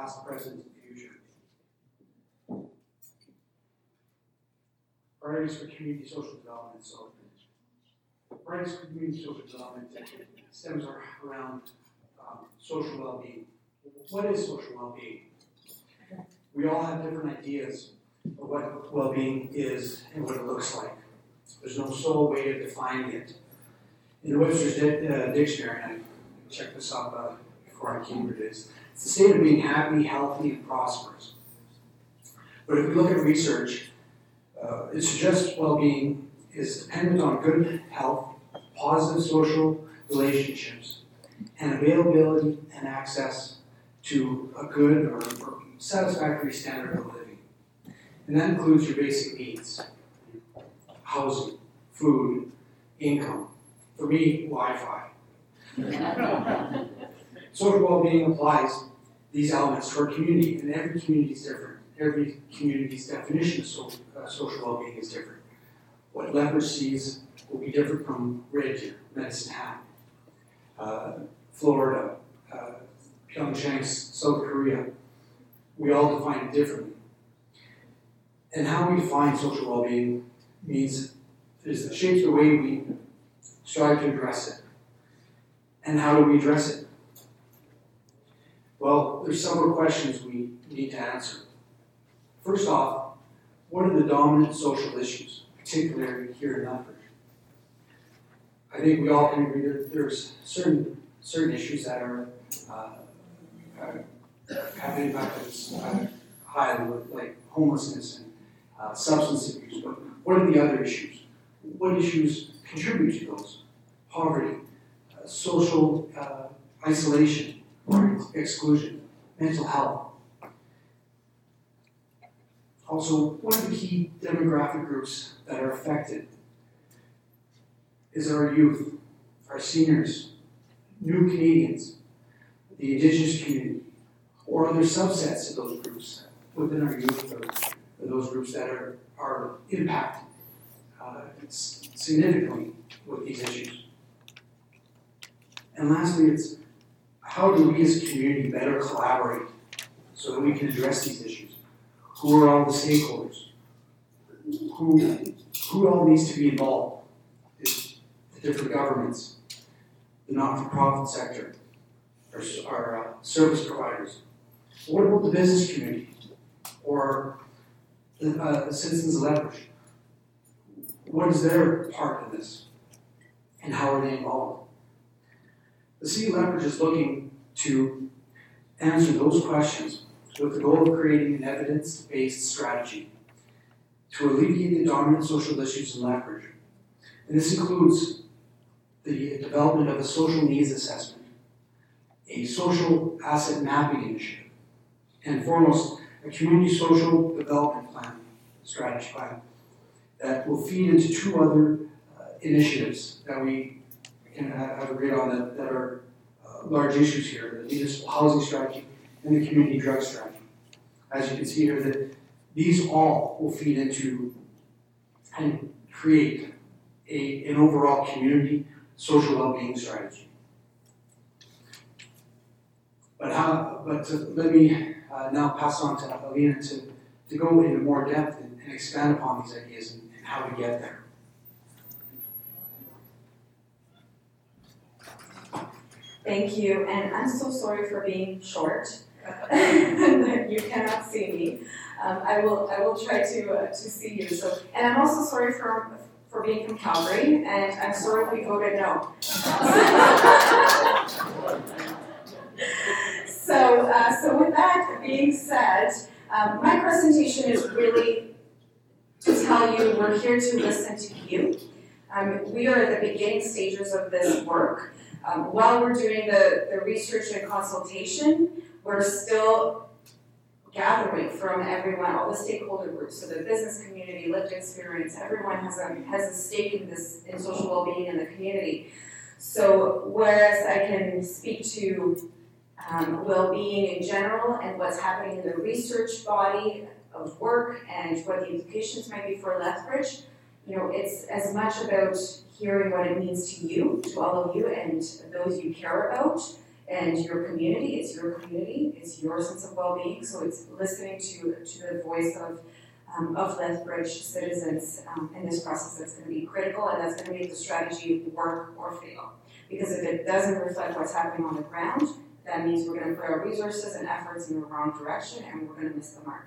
past, present, and future. Priorities for community social development. So, priorities for community social development stems around um, social well-being. What is social well-being? We all have different ideas of what well-being is and what it looks like. There's no sole way of defining it. In Webster's di- uh, dictionary, and I checked this up uh, before I came here, is it's the state of being happy, healthy, and prosperous. But if we look at research, uh, it suggests well-being is dependent on good health, positive social relationships, and availability and access to a good or, or satisfactory standard of living. And that includes your basic needs housing, food, income. For me, Wi Fi. Social well being applies these elements to our community, and every community is different. Every community's definition of so, uh, social well being is different. What Lethbridge sees will be different from Deer, Medicine Hat, uh, Florida, uh, Pyeongchang, South Korea. We all define it differently. And how we define social well being means is shapes the way we strive to address it. And how do we address it? Well, there's several questions we need to answer. First off, what are the dominant social issues, particularly here in Lethbridge? I think we all can agree that there's certain certain issues that are uh, uh, have impact that's uh, high, like homelessness and uh, substance abuse. But what are the other issues? What issues contribute to those? Poverty, uh, social uh, isolation or exclusion, mental health. Also, one of the key demographic groups that are affected is our youth, our seniors, new Canadians, the Indigenous community, or other subsets of those groups within our youth, or, those groups that are, are impacted uh, significantly with these issues. And lastly, it's how do we as a community better collaborate so that we can address these issues? Who are all the stakeholders? Who, who all needs to be involved? The different governments, the not-for-profit sector, our, our uh, service providers. What about the business community or the, uh, citizens of? What is their part in this? And how are they involved? The City of Lethbridge is looking to answer those questions with the goal of creating an evidence based strategy to alleviate the dominant social issues in Lethbridge. And this includes the development of a social needs assessment, a social asset mapping initiative, and foremost, a community social development plan, strategy plan, that will feed into two other uh, initiatives that we can have, have agreed on that, that are uh, large issues here, the municipal housing strategy and the community drug strategy. As you can see here, that these all will feed into and create a, an overall community social well-being strategy. But how? But let me uh, now pass on to Alina to, to go into more depth and, and expand upon these ideas and, and how we get there. Thank you, and I'm so sorry for being short. you cannot see me. Um, I will. I will try to uh, to see you. So, and I'm also sorry for for being from Calgary, and I'm sorry we voted no. so, uh, so with that being said, um, my presentation is really to tell you we're here to listen to you. Um, we are at the beginning stages of this work. Um, while we're doing the, the research and consultation, we're still gathering from everyone, all the stakeholder groups, so the business community, lived experience, everyone has a, has a stake in this, in social well-being in the community. So whereas I can speak to um, well-being in general and what's happening in the research body of work and what the implications might be for Lethbridge, you know, it's as much about hearing what it means to you, to all of you, and those you care about, And your community, it's your community, it's your sense of well-being, so it's listening to, to the voice of, um, of Lethbridge citizens um, in this process that's gonna be critical and that's gonna make the strategy work or fail. Because if it doesn't reflect what's happening on the ground, that means we're gonna put our resources and efforts in the wrong direction and we're gonna miss the mark.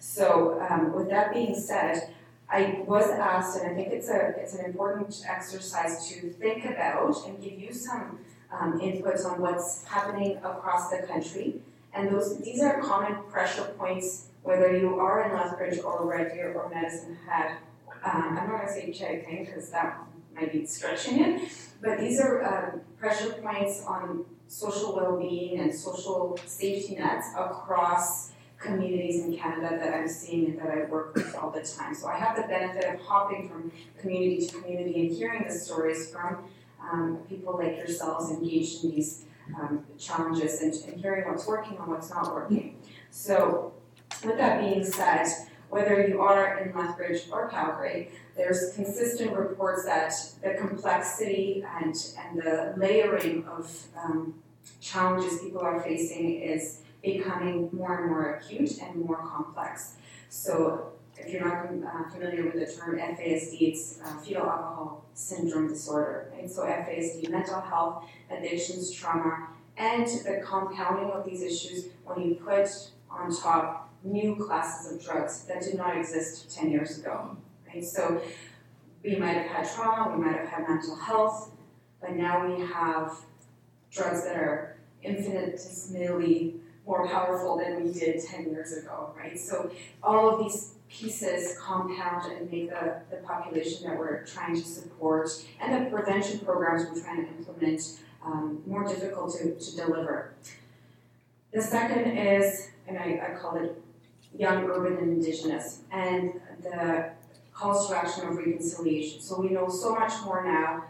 So um, with that being said, I was asked, and I think it's a it's an important exercise to think about and give you some um, inputs on what's happening across the country. And those these are common pressure points, whether you are in Lethbridge or Red Deer or Medicine Hat. Um, I'm not going to say Chegg because that might be stretching it, but these are um, pressure points on social well-being and social safety nets across communities in Canada that I'm seeing and that I work with all the time. So I have the benefit of hopping from community to community and hearing the stories from um, people like yourselves engaged in these um, challenges and, and hearing what's working and what's not working. So with that being said, whether you are in Lethbridge or Calgary, there's consistent reports that the complexity and, and the layering of um, challenges people are facing is becoming more and more acute and more complex. So if you're not uh, familiar with the term FASD, it's uh, fetal alcohol syndrome disorder. Right? So FASD, mental health, addictions, trauma, and the compounding of these issues when you put on top new classes of drugs that did not exist 10 years ago. Right? So we might have had trauma, we might have had mental health, but now we have drugs that are infinitesimally more powerful than we did 10 years ago, right? So all of these pieces compound and make the, the population that we're trying to support and the prevention programs we're trying to implement um, more difficult to, to deliver. The second is, and I, I call it young, urban, and indigenous, and the calls to action of reconciliation. So we know so much more now,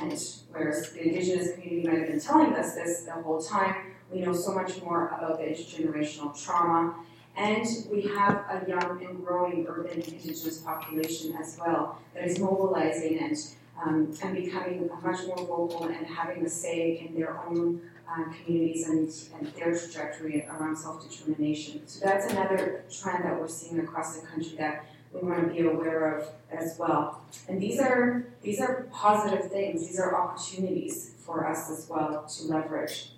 and whereas the indigenous community might have been telling us this the whole time, we know so much more about the intergenerational trauma. And we have a young and growing urban indigenous population as well that is mobilizing and, um, and becoming much more vocal and having a say in their own uh, communities and, and their trajectory around self-determination. So that's another trend that we're seeing across the country that we want to be aware of as well. And these are these are positive things. These are opportunities for us as well to leverage.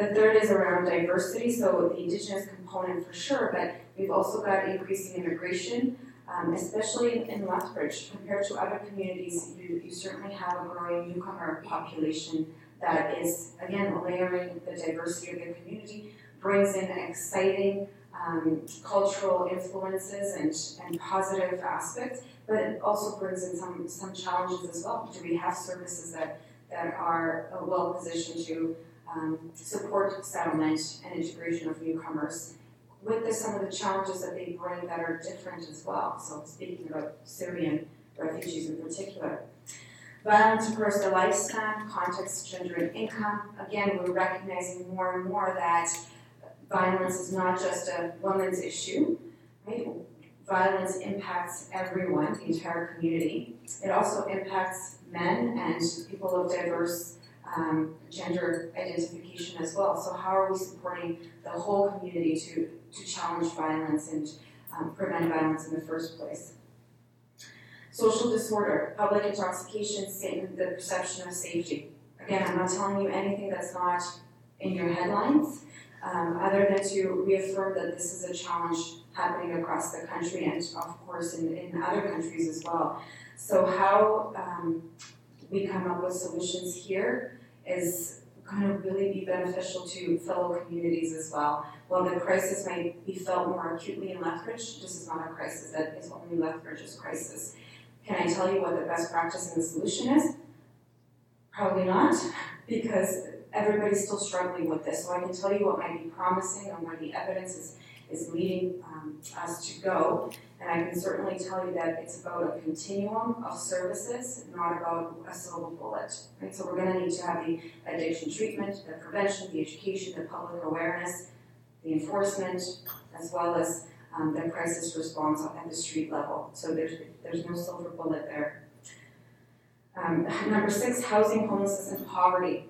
The third is around diversity, so the Indigenous component for sure, but we've also got increasing immigration, um, especially in Lethbridge. Compared to other communities, you, you certainly have a growing newcomer population that is, again, layering the diversity of the community, brings in exciting um, cultural influences and, and positive aspects, but it also brings in some, some challenges as well. Do we have services that, that are uh, well positioned to um, support settlement and integration of newcomers with the, some of the challenges that they bring that are different as well. So speaking about Syrian refugees in particular. Violence across the lifespan, context, gender, and income. Again, we're recognizing more and more that violence is not just a woman's issue, right? Violence impacts everyone, the entire community. It also impacts men and people of diverse um, gender identification as well. So how are we supporting the whole community to, to challenge violence and um, prevent violence in the first place? Social disorder, public intoxication, the perception of safety. Again, I'm not telling you anything that's not in your headlines, um, other than to reaffirm that this is a challenge happening across the country and, of course, in, in other countries as well. So, how um, we come up with solutions here is going to really be beneficial to fellow communities as well. While the crisis might be felt more acutely in Lethbridge, this is not a crisis that is only Lethbridge's crisis. Can I tell you what the best practice and the solution is? Probably not, because everybody's still struggling with this. So I can tell you what might be promising and where the evidence is, is leading um, us to go. And I can certainly tell you that it's about a continuum of services, not about a silver bullet. Right? So we're going to need to have the addiction treatment, the prevention, the education, the public awareness, the enforcement, as well as um, the crisis response at the street level. So there's there's no silver bullet there. Um, number six, housing, homelessness, and poverty.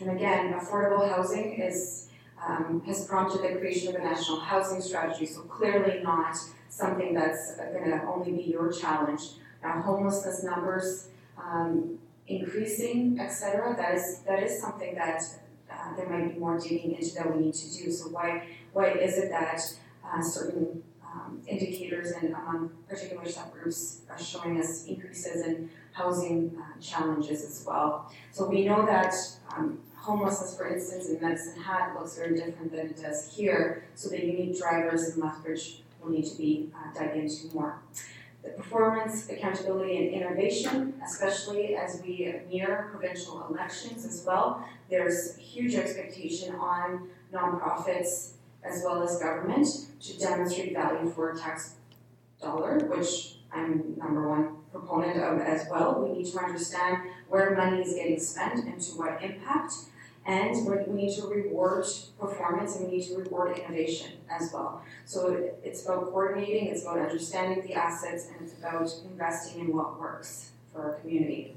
and again, affordable housing is, um, has prompted the creation of a national housing strategy, so clearly not something that's gonna only be your challenge. Now, homelessness numbers, um, increasing, et cetera, that is, that is something that, uh, there might be more digging into that we need to do. So why, why is it that, uh, certain, um, indicators and among particular subgroups are showing us increases in housing uh, challenges as well. So we know that um, homelessness, for instance, in Medicine Hat looks very different than it does here. So the unique drivers in Lethbridge will need to be uh, dug into more. The performance, accountability, and innovation, especially as we near provincial elections as well, there's huge expectation on nonprofits as well as government to demonstrate value for a tax dollar, which I'm number one proponent of as well. We need to understand where money is getting spent and to what impact. And we need to reward performance and we need to reward innovation as well. So it's about coordinating, it's about understanding the assets, and it's about investing in what works for our community.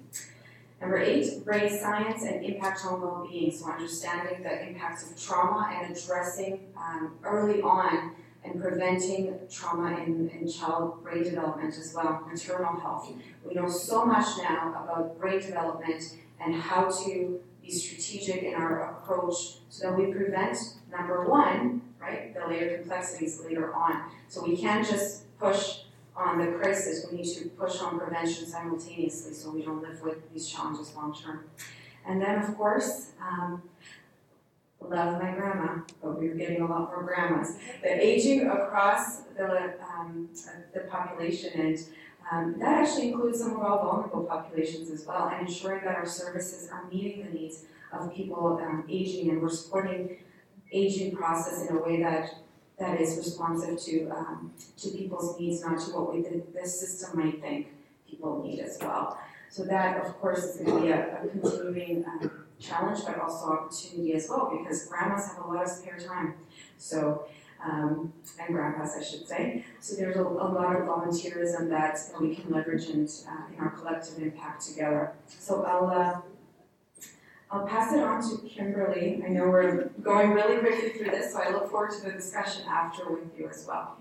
Number eight, brain science and impact on well-being. So understanding the impacts of trauma and addressing um, early on and preventing trauma in, in child brain development as well, maternal health. We know so much now about brain development and how to be strategic in our approach so that we prevent, number one, right, the later complexities later on. So we can't just push on the crisis, we need to push on prevention simultaneously so we don't live with these challenges long term. And then, of course, um, love my grandma, but we're getting a lot more grandmas. The aging across the, um, the population, and um, that actually includes some of our vulnerable populations as well, and ensuring that our services are meeting the needs of people um, aging, and we're supporting aging process in a way that that is responsive to um, to people's needs, not to what we the, the system might think people need as well. So that, of course, is going to be a, a continuing um, challenge, but also opportunity as well, because grandmas have a lot of spare time. So, um, and grandpas, I should say. So there's a, a lot of volunteerism that we can leverage uh, in our collective impact together. So I'll. Uh, I'll pass it on to Kimberly. I know we're going really quickly through this, so I look forward to the discussion after with you as well.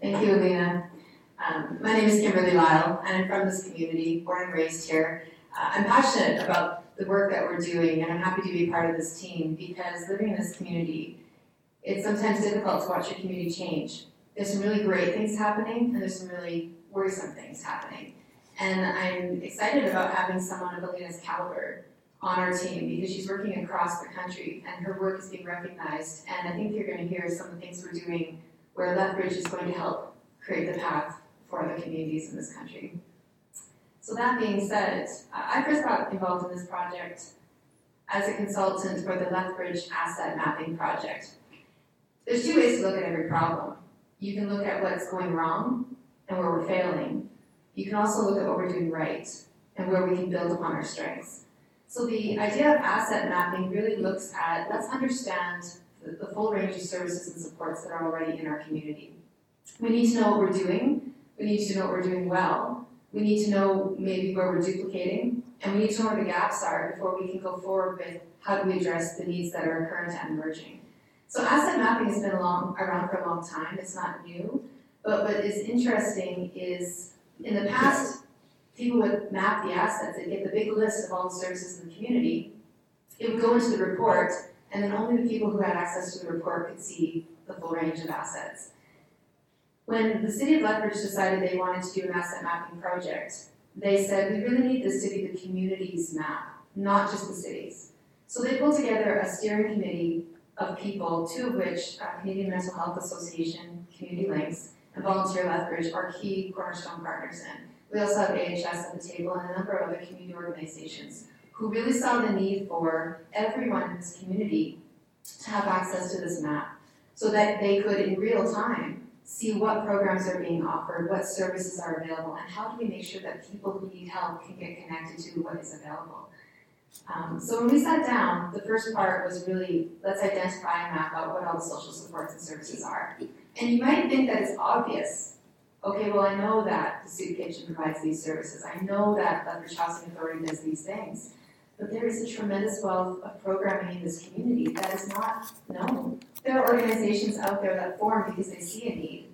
Thank you, Alina. Um, my name is Kimberly Lyle, and I'm from this community, born and raised here. Uh, I'm passionate about the work that we're doing, and I'm happy to be part of this team because living in this community, it's sometimes difficult to watch your community change. There's some really great things happening, and there's some really worrisome things happening. And I'm excited about having someone of Alina's caliber on our team because she's working across the country and her work is being recognized. And I think you're going to hear some of the things we're doing where Lethbridge is going to help create the path for other communities in this country. So that being said, I first got involved in this project as a consultant for the Lethbridge Asset Mapping Project. There's two ways to look at every problem. You can look at what's going wrong and where we're failing, you can also look at what we're doing right and where we can build upon our strengths. So the idea of asset mapping really looks at, let's understand the, full range of services and supports that are already in our community. We need to know what we're doing, we need to know what we're doing well, we need to know maybe where we're duplicating, and we need to know where the gaps are before we can go forward with how do we address the needs that are current and emerging. So asset mapping has been along, around for a long time, it's not new, but what is interesting is in the past, people would map the assets, they'd get the big list of all the services in the community. It would go into the report, and then only the people who had access to the report could see the full range of assets. When the city of Lethbridge decided they wanted to do an asset mapping project, they said, we really need this to be the community's map, not just the city's. So they pulled together a steering committee of people, two of which, uh, Canadian Mental Health Association, Community Links, and Volunteer Lethbridge are key cornerstone partners in. We also have AHS at the table and a number of other community organizations who really saw the need for everyone in this community to have access to this map so that they could in real time see what programs are being offered, what services are available, and how do we make sure that people who need help can get connected to what is available. Um, so when we sat down, the first part was really let's identify and map out what all the social supports and services are. And you might think that it's obvious, Okay, well, I know that the soup kitchen provides these services. I know that Lethbridge Housing Authority does these things. But there is a tremendous wealth of programming in this community that is not known. There are organizations out there that form because they see a need.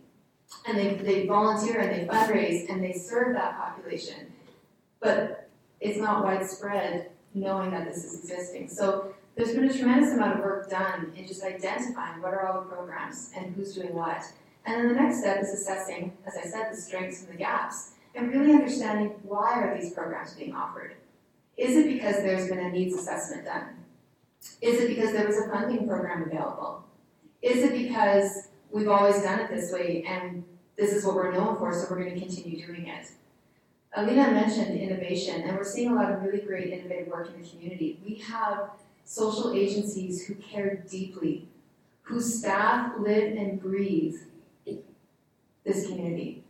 And they, they volunteer and they fundraise and they serve that population. But it's not widespread knowing that this is existing. So there's been a tremendous amount of work done in just identifying what are all the programs and who's doing what. And then the next step is assessing, as I said, the strengths and the gaps, and really understanding why are these programs being offered. Is it because there's been a needs assessment done? Is it because there was a funding program available? Is it because we've always done it this way and this is what we're known for, so we're going to continue doing it? Alina mentioned innovation, and we're seeing a lot of really great innovative work in the community. We have social agencies who care deeply, whose staff live and breathe this community.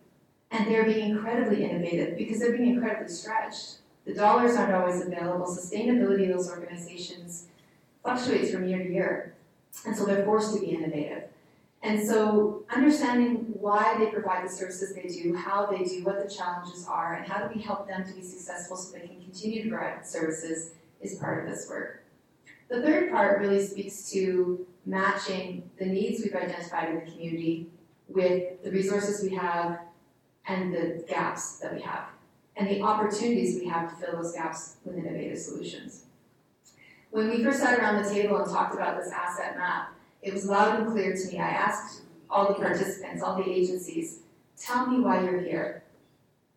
And they're being incredibly innovative because they're being incredibly stretched. The dollars aren't always available. Sustainability of those organizations fluctuates from year to year. And so they're forced to be innovative. And so understanding why they provide the services they do, how they do, what the challenges are, and how do we help them to be successful so they can continue to provide services is part of this work. The third part really speaks to matching the needs we've identified in the community with the resources we have and the gaps that we have, and the opportunities we have to fill those gaps with innovative solutions. When we first sat around the table and talked about this asset map, it was loud and clear to me. I asked all the participants, all the agencies, tell me why you're here.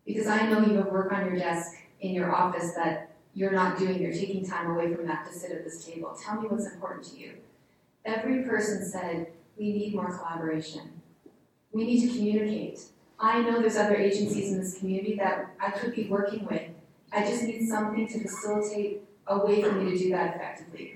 Because I know you have work on your desk in your office that you're not doing, you're taking time away from that to sit at this table. Tell me what's important to you. Every person said, we need more collaboration. We need to communicate. I know there's other agencies in this community that I could be working with. I just need something to facilitate a way for me to do that effectively.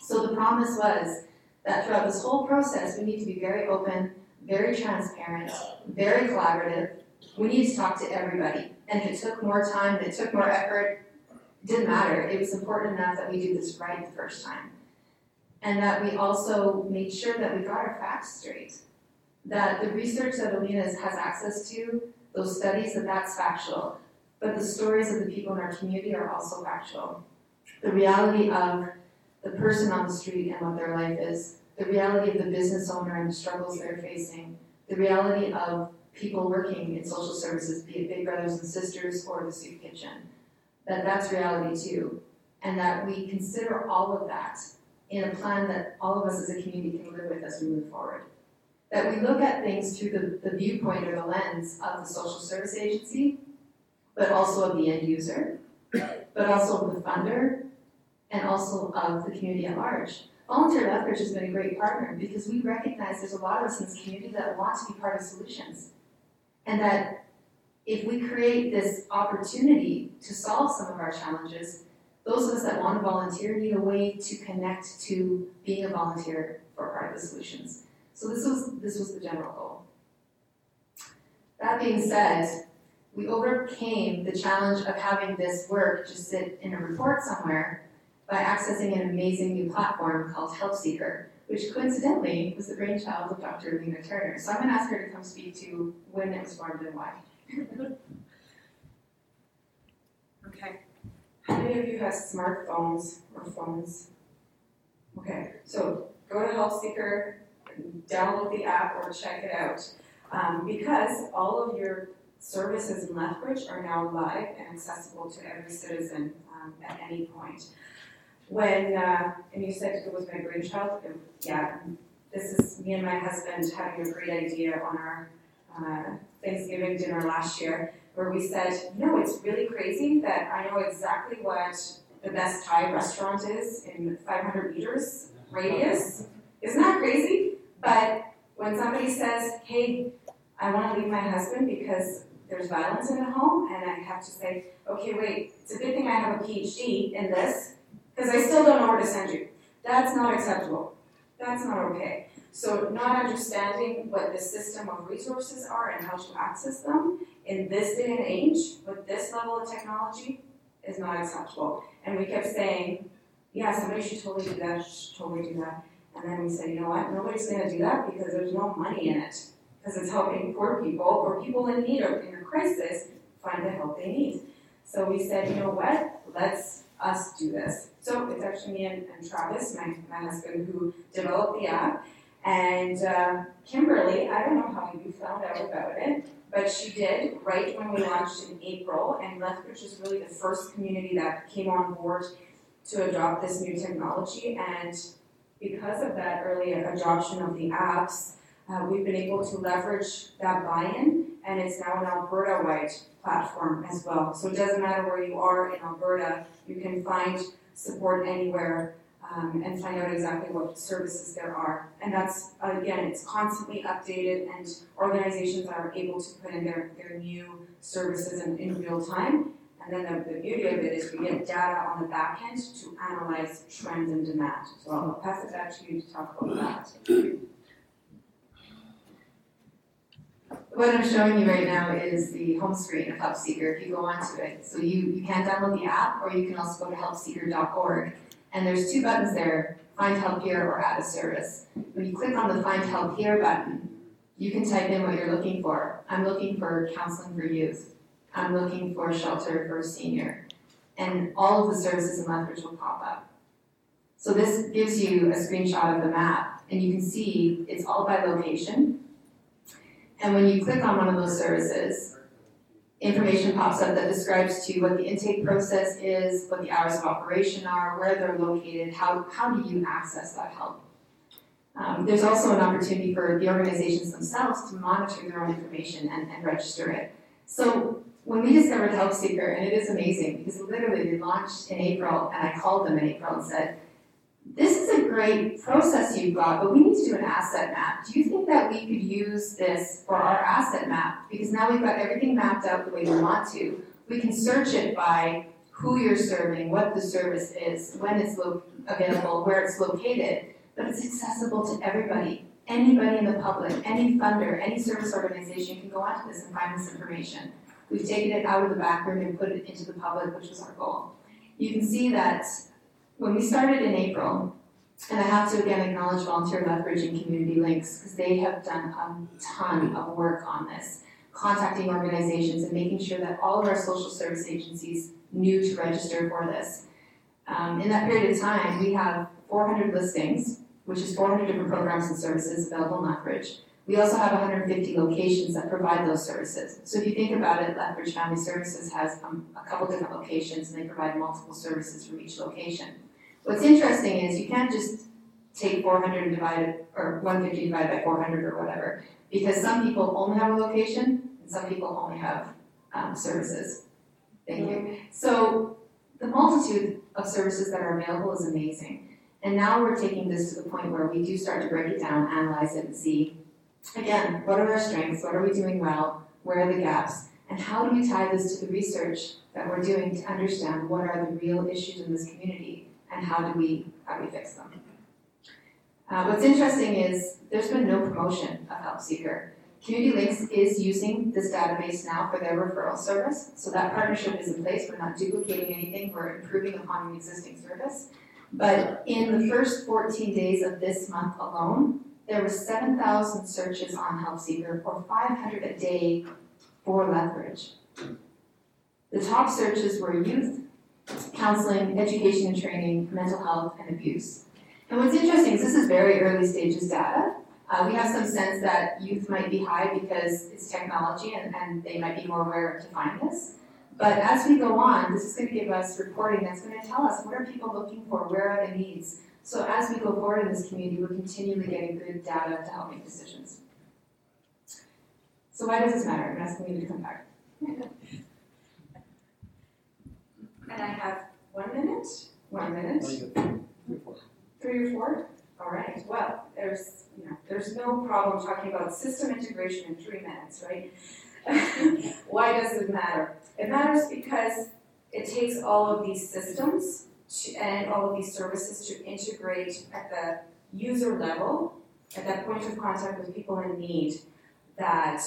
So the promise was that throughout this whole process, we need to be very open, very transparent, very collaborative. We need to talk to everybody. And if it took more time, if it took more effort, didn't matter. It was important enough that we do this right the first time. And that we also made sure that we got our facts straight that the research that Alina has access to, those studies, that that's factual. But the stories of the people in our community are also factual. The reality of the person on the street and what their life is, the reality of the business owner and the struggles they're facing, the reality of people working in social services, be it big brothers and sisters or the soup kitchen, that that's reality too. And that we consider all of that in a plan that all of us as a community can live with as we move forward that we look at things through the, the viewpoint or the lens of the social service agency, but also of the end user, but also of the funder, and also of the community at large. Volunteer Lethbridge has been a great partner because we recognize there's a lot of us in this community that want to be part of solutions. And that if we create this opportunity to solve some of our challenges, those of us that want to volunteer need a way to connect to being a volunteer for part of the solutions. So this was, this was the general goal. That being said, we overcame the challenge of having this work just sit in a report somewhere by accessing an amazing new platform called HelpSeeker, which coincidentally was the brainchild of Dr. Alina Turner. So I'm going to ask her to come speak to when it was formed and why. okay. How many of you have smartphones or phones? Okay, so go to HelpSeeker, download the app or check it out. Um, because all of your services in Lethbridge are now live and accessible to every citizen um, at any point. When, uh, and you said it was my brainchild, yeah, this is me and my husband having a great idea on our uh, Thanksgiving dinner last year, where we said, you know, it's really crazy that I know exactly what the best Thai restaurant is in 500 meters radius. Isn't that crazy? But when somebody says, hey, I want to leave my husband because there's violence in the home, and I have to say, okay, wait, it's a good thing I have a PhD in this, because I still don't know where to send you. That's not acceptable. That's not okay. So, not understanding what the system of resources are and how to access them in this day and age with this level of technology is not acceptable. And we kept saying, yeah, somebody should totally do that, should totally do that. And then we said, you know what, nobody's gonna do that because there's no money in it. Because it's helping poor people or people in need or in a crisis find the help they need. So we said, you know what, let's us do this. So it's actually me and, and Travis, my, my husband, who developed the app. And uh, Kimberly, I don't know how you found out about it, but she did right when we launched in April. And Lethbridge is really the first community that came on board to adopt this new technology. And because of that early adoption of the apps, uh, we've been able to leverage that buy-in, and it's now an Alberta-wide platform as well. So it doesn't matter where you are in Alberta, you can find support anywhere um, and find out exactly what services there are. And that's, again, it's constantly updated and organizations are able to put in their, their new services in, in real time. And then the, the beauty of it is we get data on the back end to analyze trends and demand. So I'll pass it back to you to talk about that. What I'm showing you right now is the home screen of HelpSeeker. If you go onto it, so you, you can download the app or you can also go to helpseeker.org. And there's two buttons there, Find Help Here or Add a Service. When you click on the Find Help Here button, you can type in what you're looking for. I'm looking for counseling for youth. I'm looking for shelter for a senior. And all of the services in Lethbridge will pop up. So this gives you a screenshot of the map, and you can see it's all by location. And when you click on one of those services, information pops up that describes to you what the intake process is, what the hours of operation are, where they're located, how, how do you access that help. Um, there's also an opportunity for the organizations themselves to monitor their own information and, and register it. So when we discovered HelpSeeker, and it is amazing because literally they launched in April, and I called them in April and said, this is a great process you've got, but we need to do an asset map. Do you think that we could use this for our asset map? Because now we've got everything mapped out the way we want to. We can search it by who you're serving, what the service is, when it's lo- available, where it's located, but it's accessible to everybody. Anybody in the public, any funder, any service organization can go onto this and find this information. We've taken it out of the back room and put it into the public, which was our goal. You can see that when we started in April, and I have to again acknowledge Volunteer Lethbridge and Community Links because they have done a ton of work on this, contacting organizations and making sure that all of our social service agencies knew to register for this. Um, in that period of time, we have 400 listings, which is 400 different programs and services available in Lethbridge. We also have 150 locations that provide those services. So if you think about it, Lethbridge Family Services has um, a couple different locations and they provide multiple services from each location. What's interesting is you can't just take 400 and divide it, or 150 divided by 400 or whatever, because some people only have a location and some people only have um, services. Thank you. So the multitude of services that are available is amazing. And now we're taking this to the point where we do start to break it down, analyze it, and see, again, what are our strengths, what are we doing well, where are the gaps, and how do we tie this to the research that we're doing to understand what are the real issues in this community and how do we how do we fix them? Uh, what's interesting is there's been no promotion of HelpSeeker. Community Links is using this database now for their referral service, so that partnership is in place. We're not duplicating anything, we're improving upon an existing service. But in the first 14 days of this month alone, there were 7,000 searches on HelpSeeker, or 500 a day for Lethbridge. The top searches were youth, counseling, education and training, mental health, and abuse. And what's interesting is this is very early stages data. Uh, we have some sense that youth might be high because it's technology and, and they might be more aware to find this. But as we go on, this is going to give us reporting that's going to tell us what are people looking for, where are the needs. So as we go forward in this community, we're continually getting good data to help make decisions. So why does this matter? I'm asking you to come back. And I have one minute, one minute, three or four? All right, well, there's, you know, there's no problem talking about system integration in three minutes, right? Why does it matter? It matters because it takes all of these systems to, and all of these services to integrate at the user level, at that point of contact with people in need, that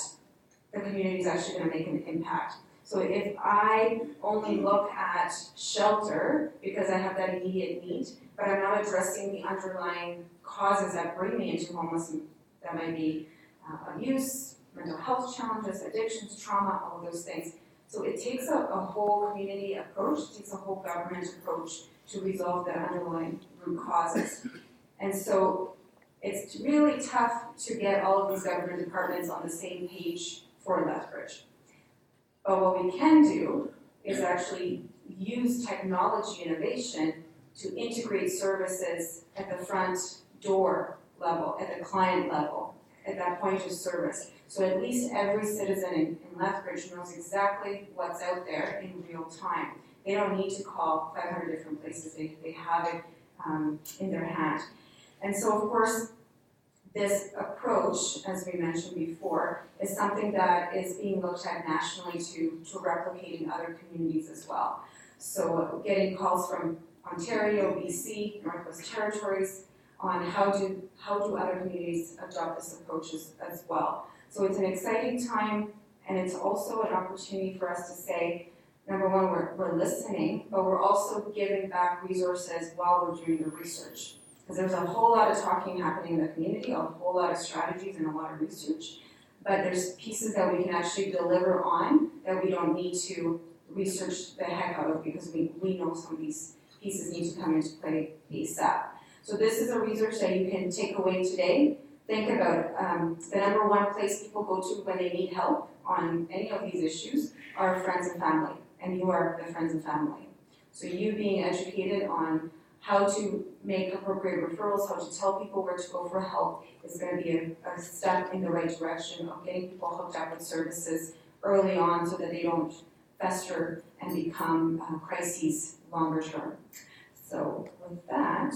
the community is actually going to make an impact. So if I only look at shelter because I have that immediate need, but I'm not addressing the underlying causes that bring me into homelessness, that might be uh, abuse, mental health challenges, addictions, trauma, all of those things. So it takes a, a whole community approach, it takes a whole government approach to resolve the underlying root causes. And so it's really tough to get all of these government departments on the same page for Lethbridge. But what we can do is actually use technology innovation to integrate services at the front door level, at the client level, at that point of service. So at least every citizen in, in Lethbridge knows exactly what's out there in real time. They don't need to call 500 different places, they, they have it um, in their hand. And so, of course, this approach, as we mentioned before, is something that is being looked at nationally to, to replicate in other communities as well. So, getting calls from Ontario, BC, Northwest Territories on how do, how do other communities adopt this approach as, as well. So, it's an exciting time, and it's also an opportunity for us to say, number one, we're, we're listening, but we're also giving back resources while we're doing the research. Because there's a whole lot of talking happening in the community, a whole lot of strategies and a lot of research. But there's pieces that we can actually deliver on that we don't need to research the heck out of because we, we know some of these pieces need to come into play ASAP. So this is a research that you can take away today. Think about. Um, the number one place people go to when they need help on any of these issues are friends and family, and you are the friends and family. So you being educated on how to make appropriate referrals, how to tell people where to go for help is going to be a, a step in the right direction of getting people hooked up with services early on so that they don't fester and become uh, crises longer term. So with that,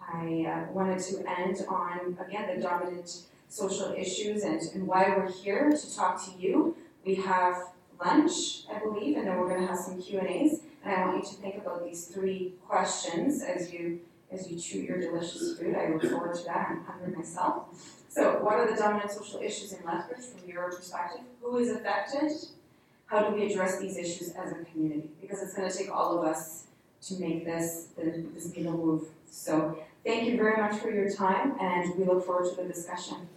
I uh, wanted to end on, again, the dominant social issues and, and why we're here to talk to you. We have lunch, I believe, and then we're going to have some Q&As. And I want you to think about these three questions as you as you chew your delicious food. I look forward to that. I'm hungry myself. So, what are the dominant social issues in Lethbridge from your perspective? Who is affected? How do we address these issues as a community? Because it's going to take all of us to make this this needle move. So, thank you very much for your time, and we look forward to the discussion.